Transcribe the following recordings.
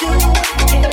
do it.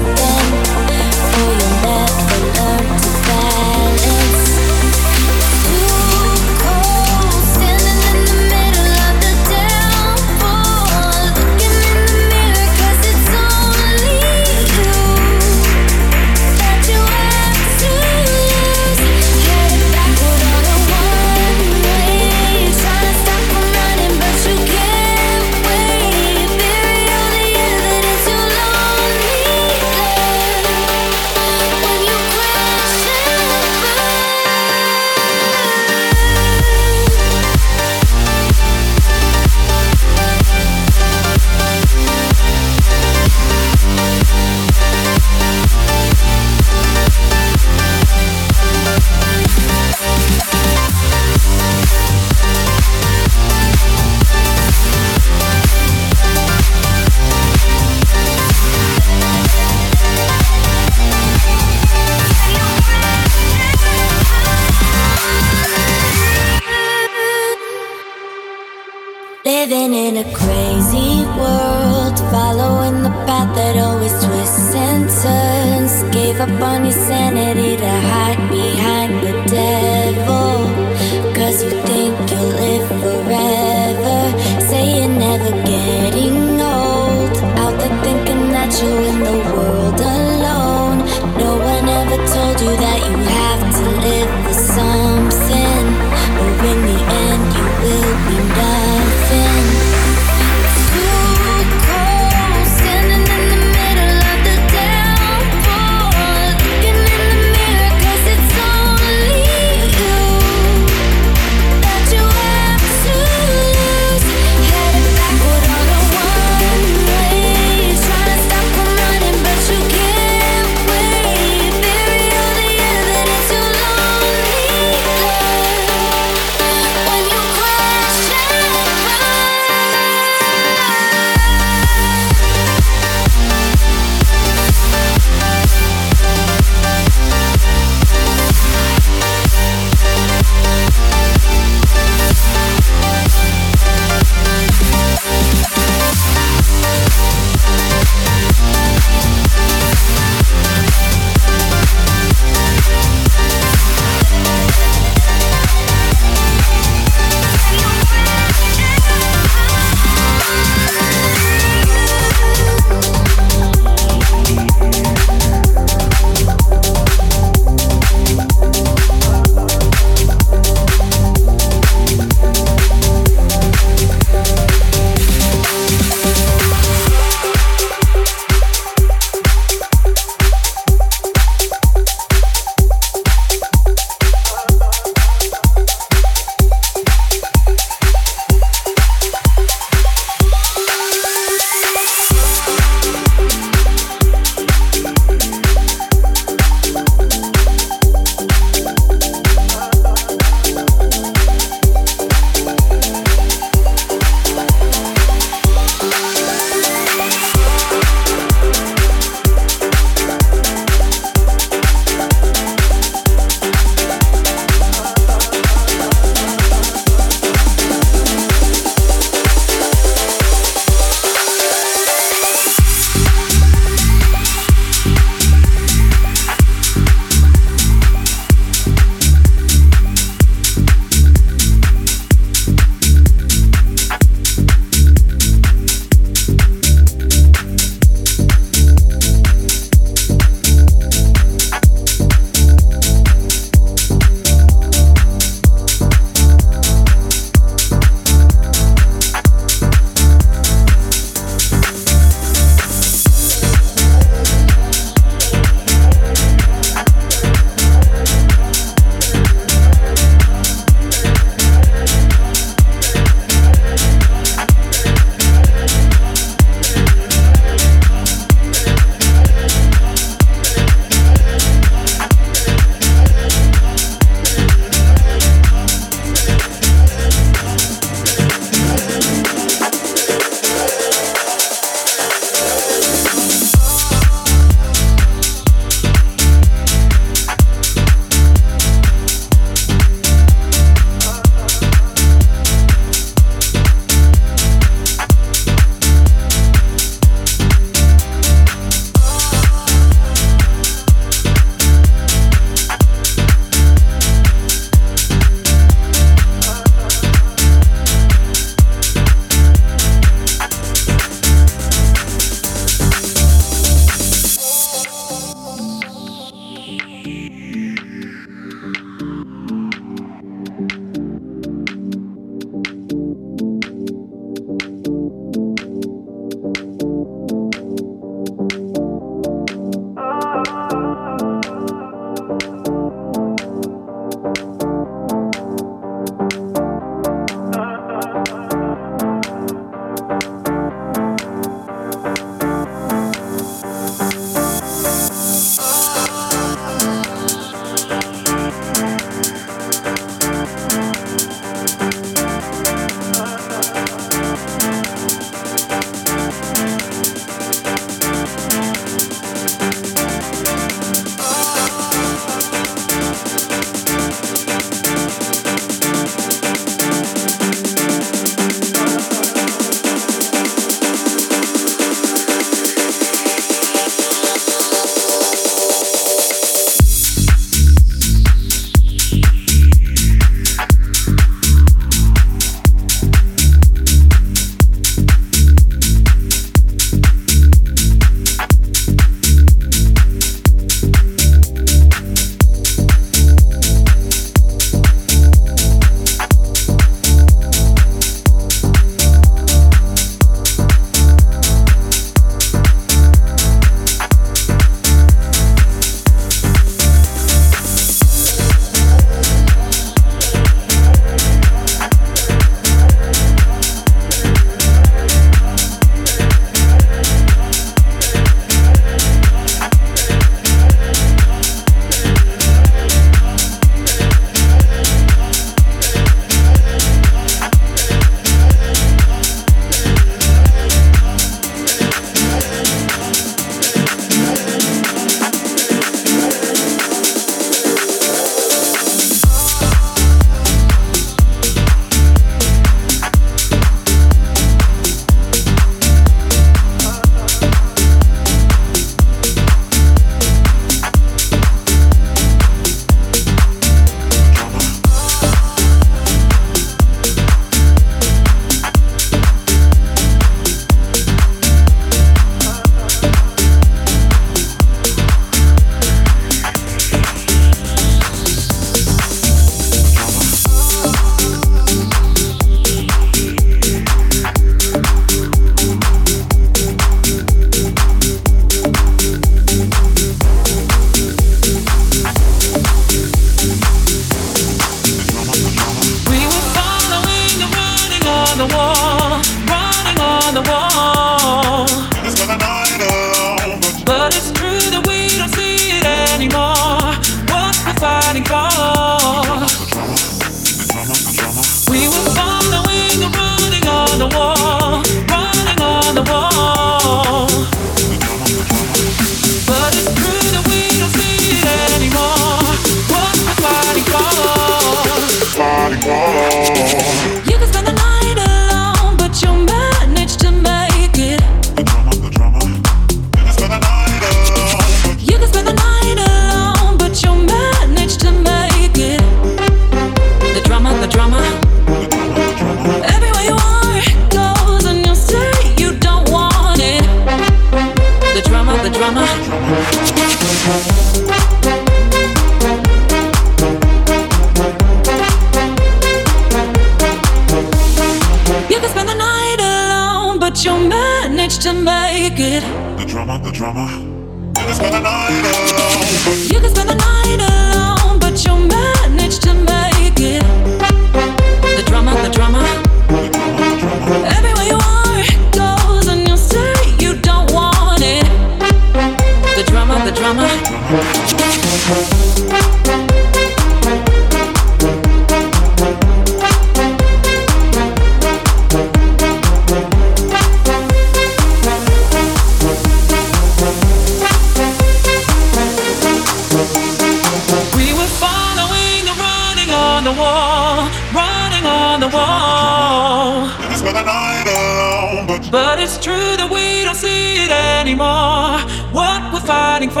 running on the wall. It's been a night alone, but, but it's true that we don't see it anymore. What we're fighting for.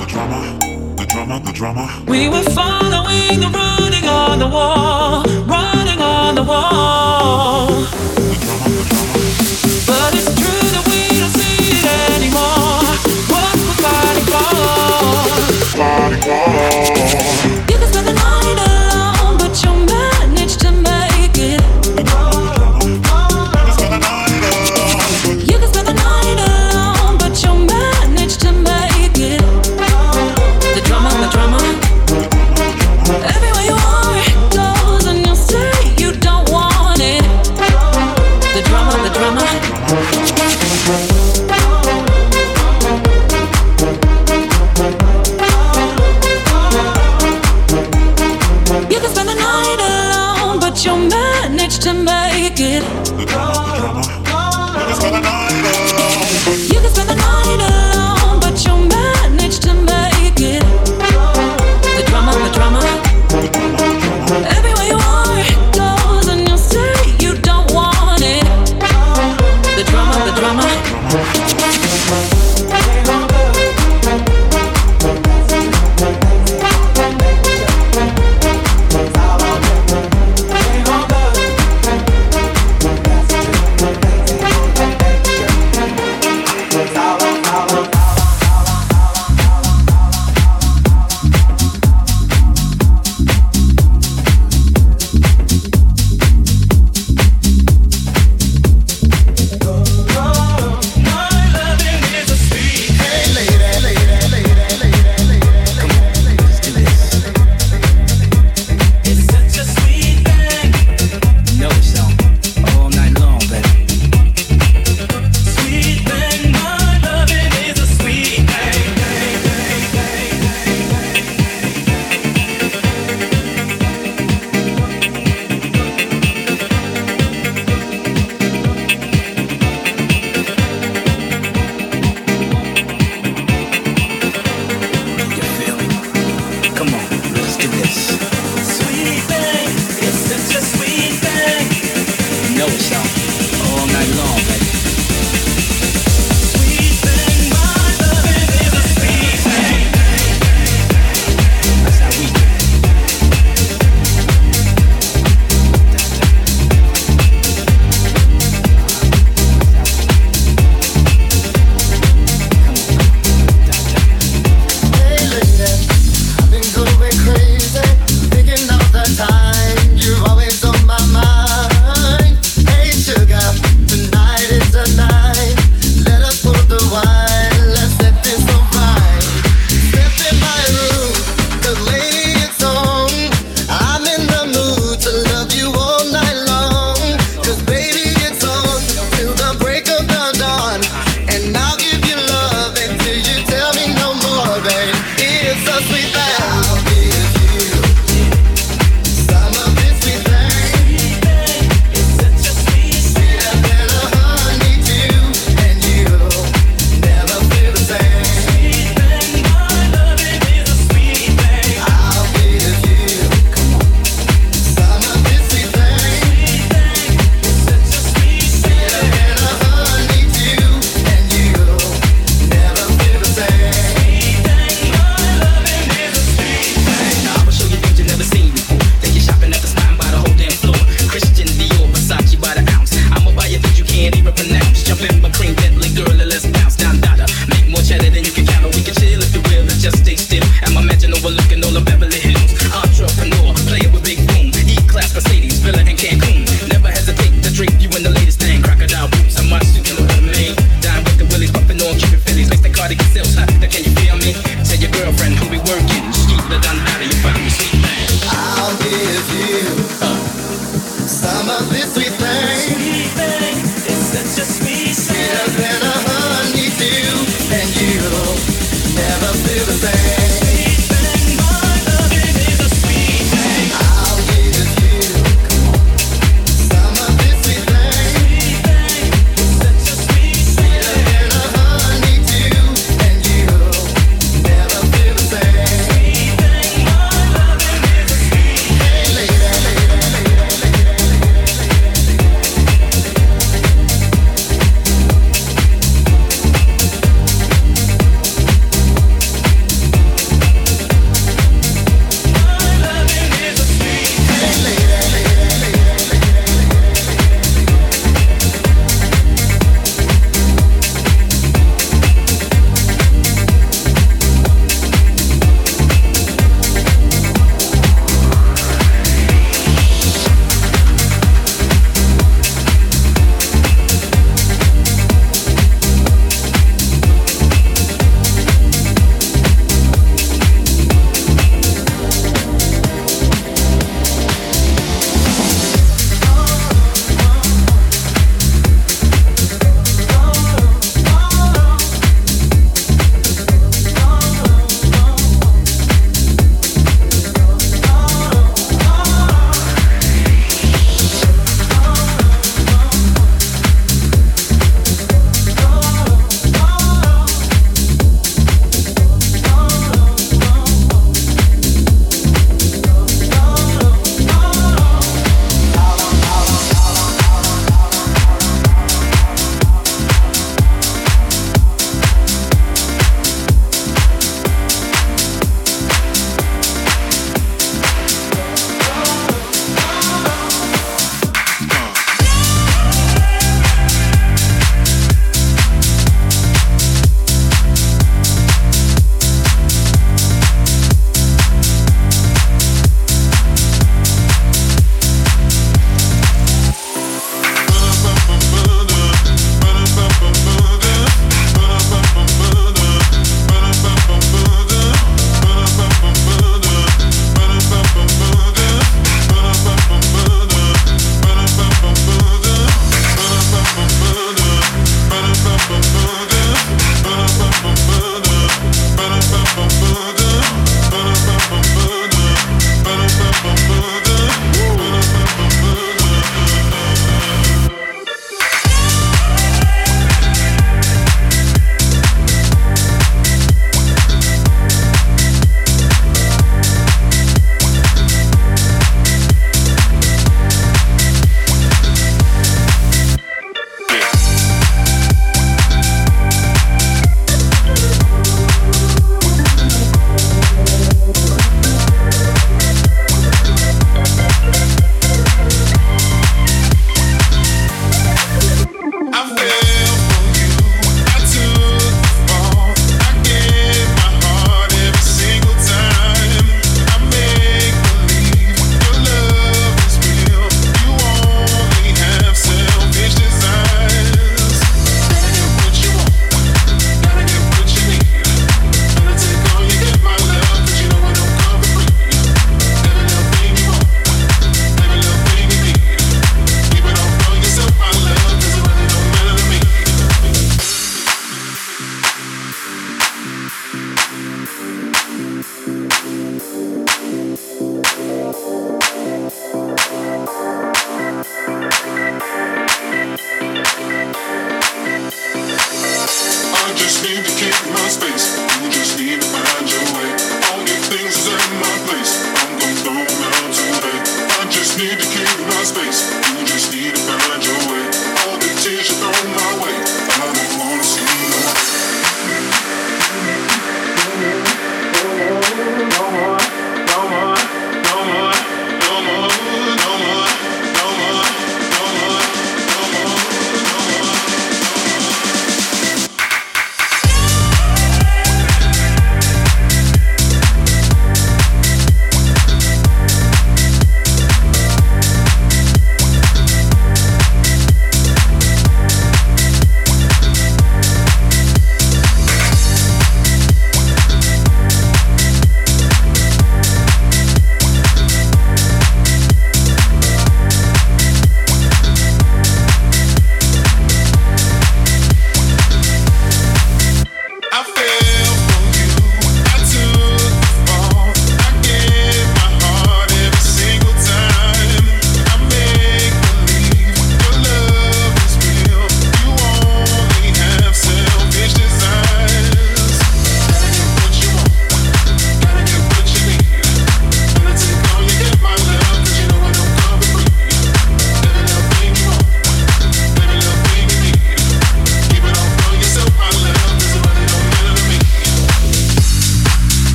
The drama, the drama, the drama, the drama. We were following the running on the wall, running on the wall.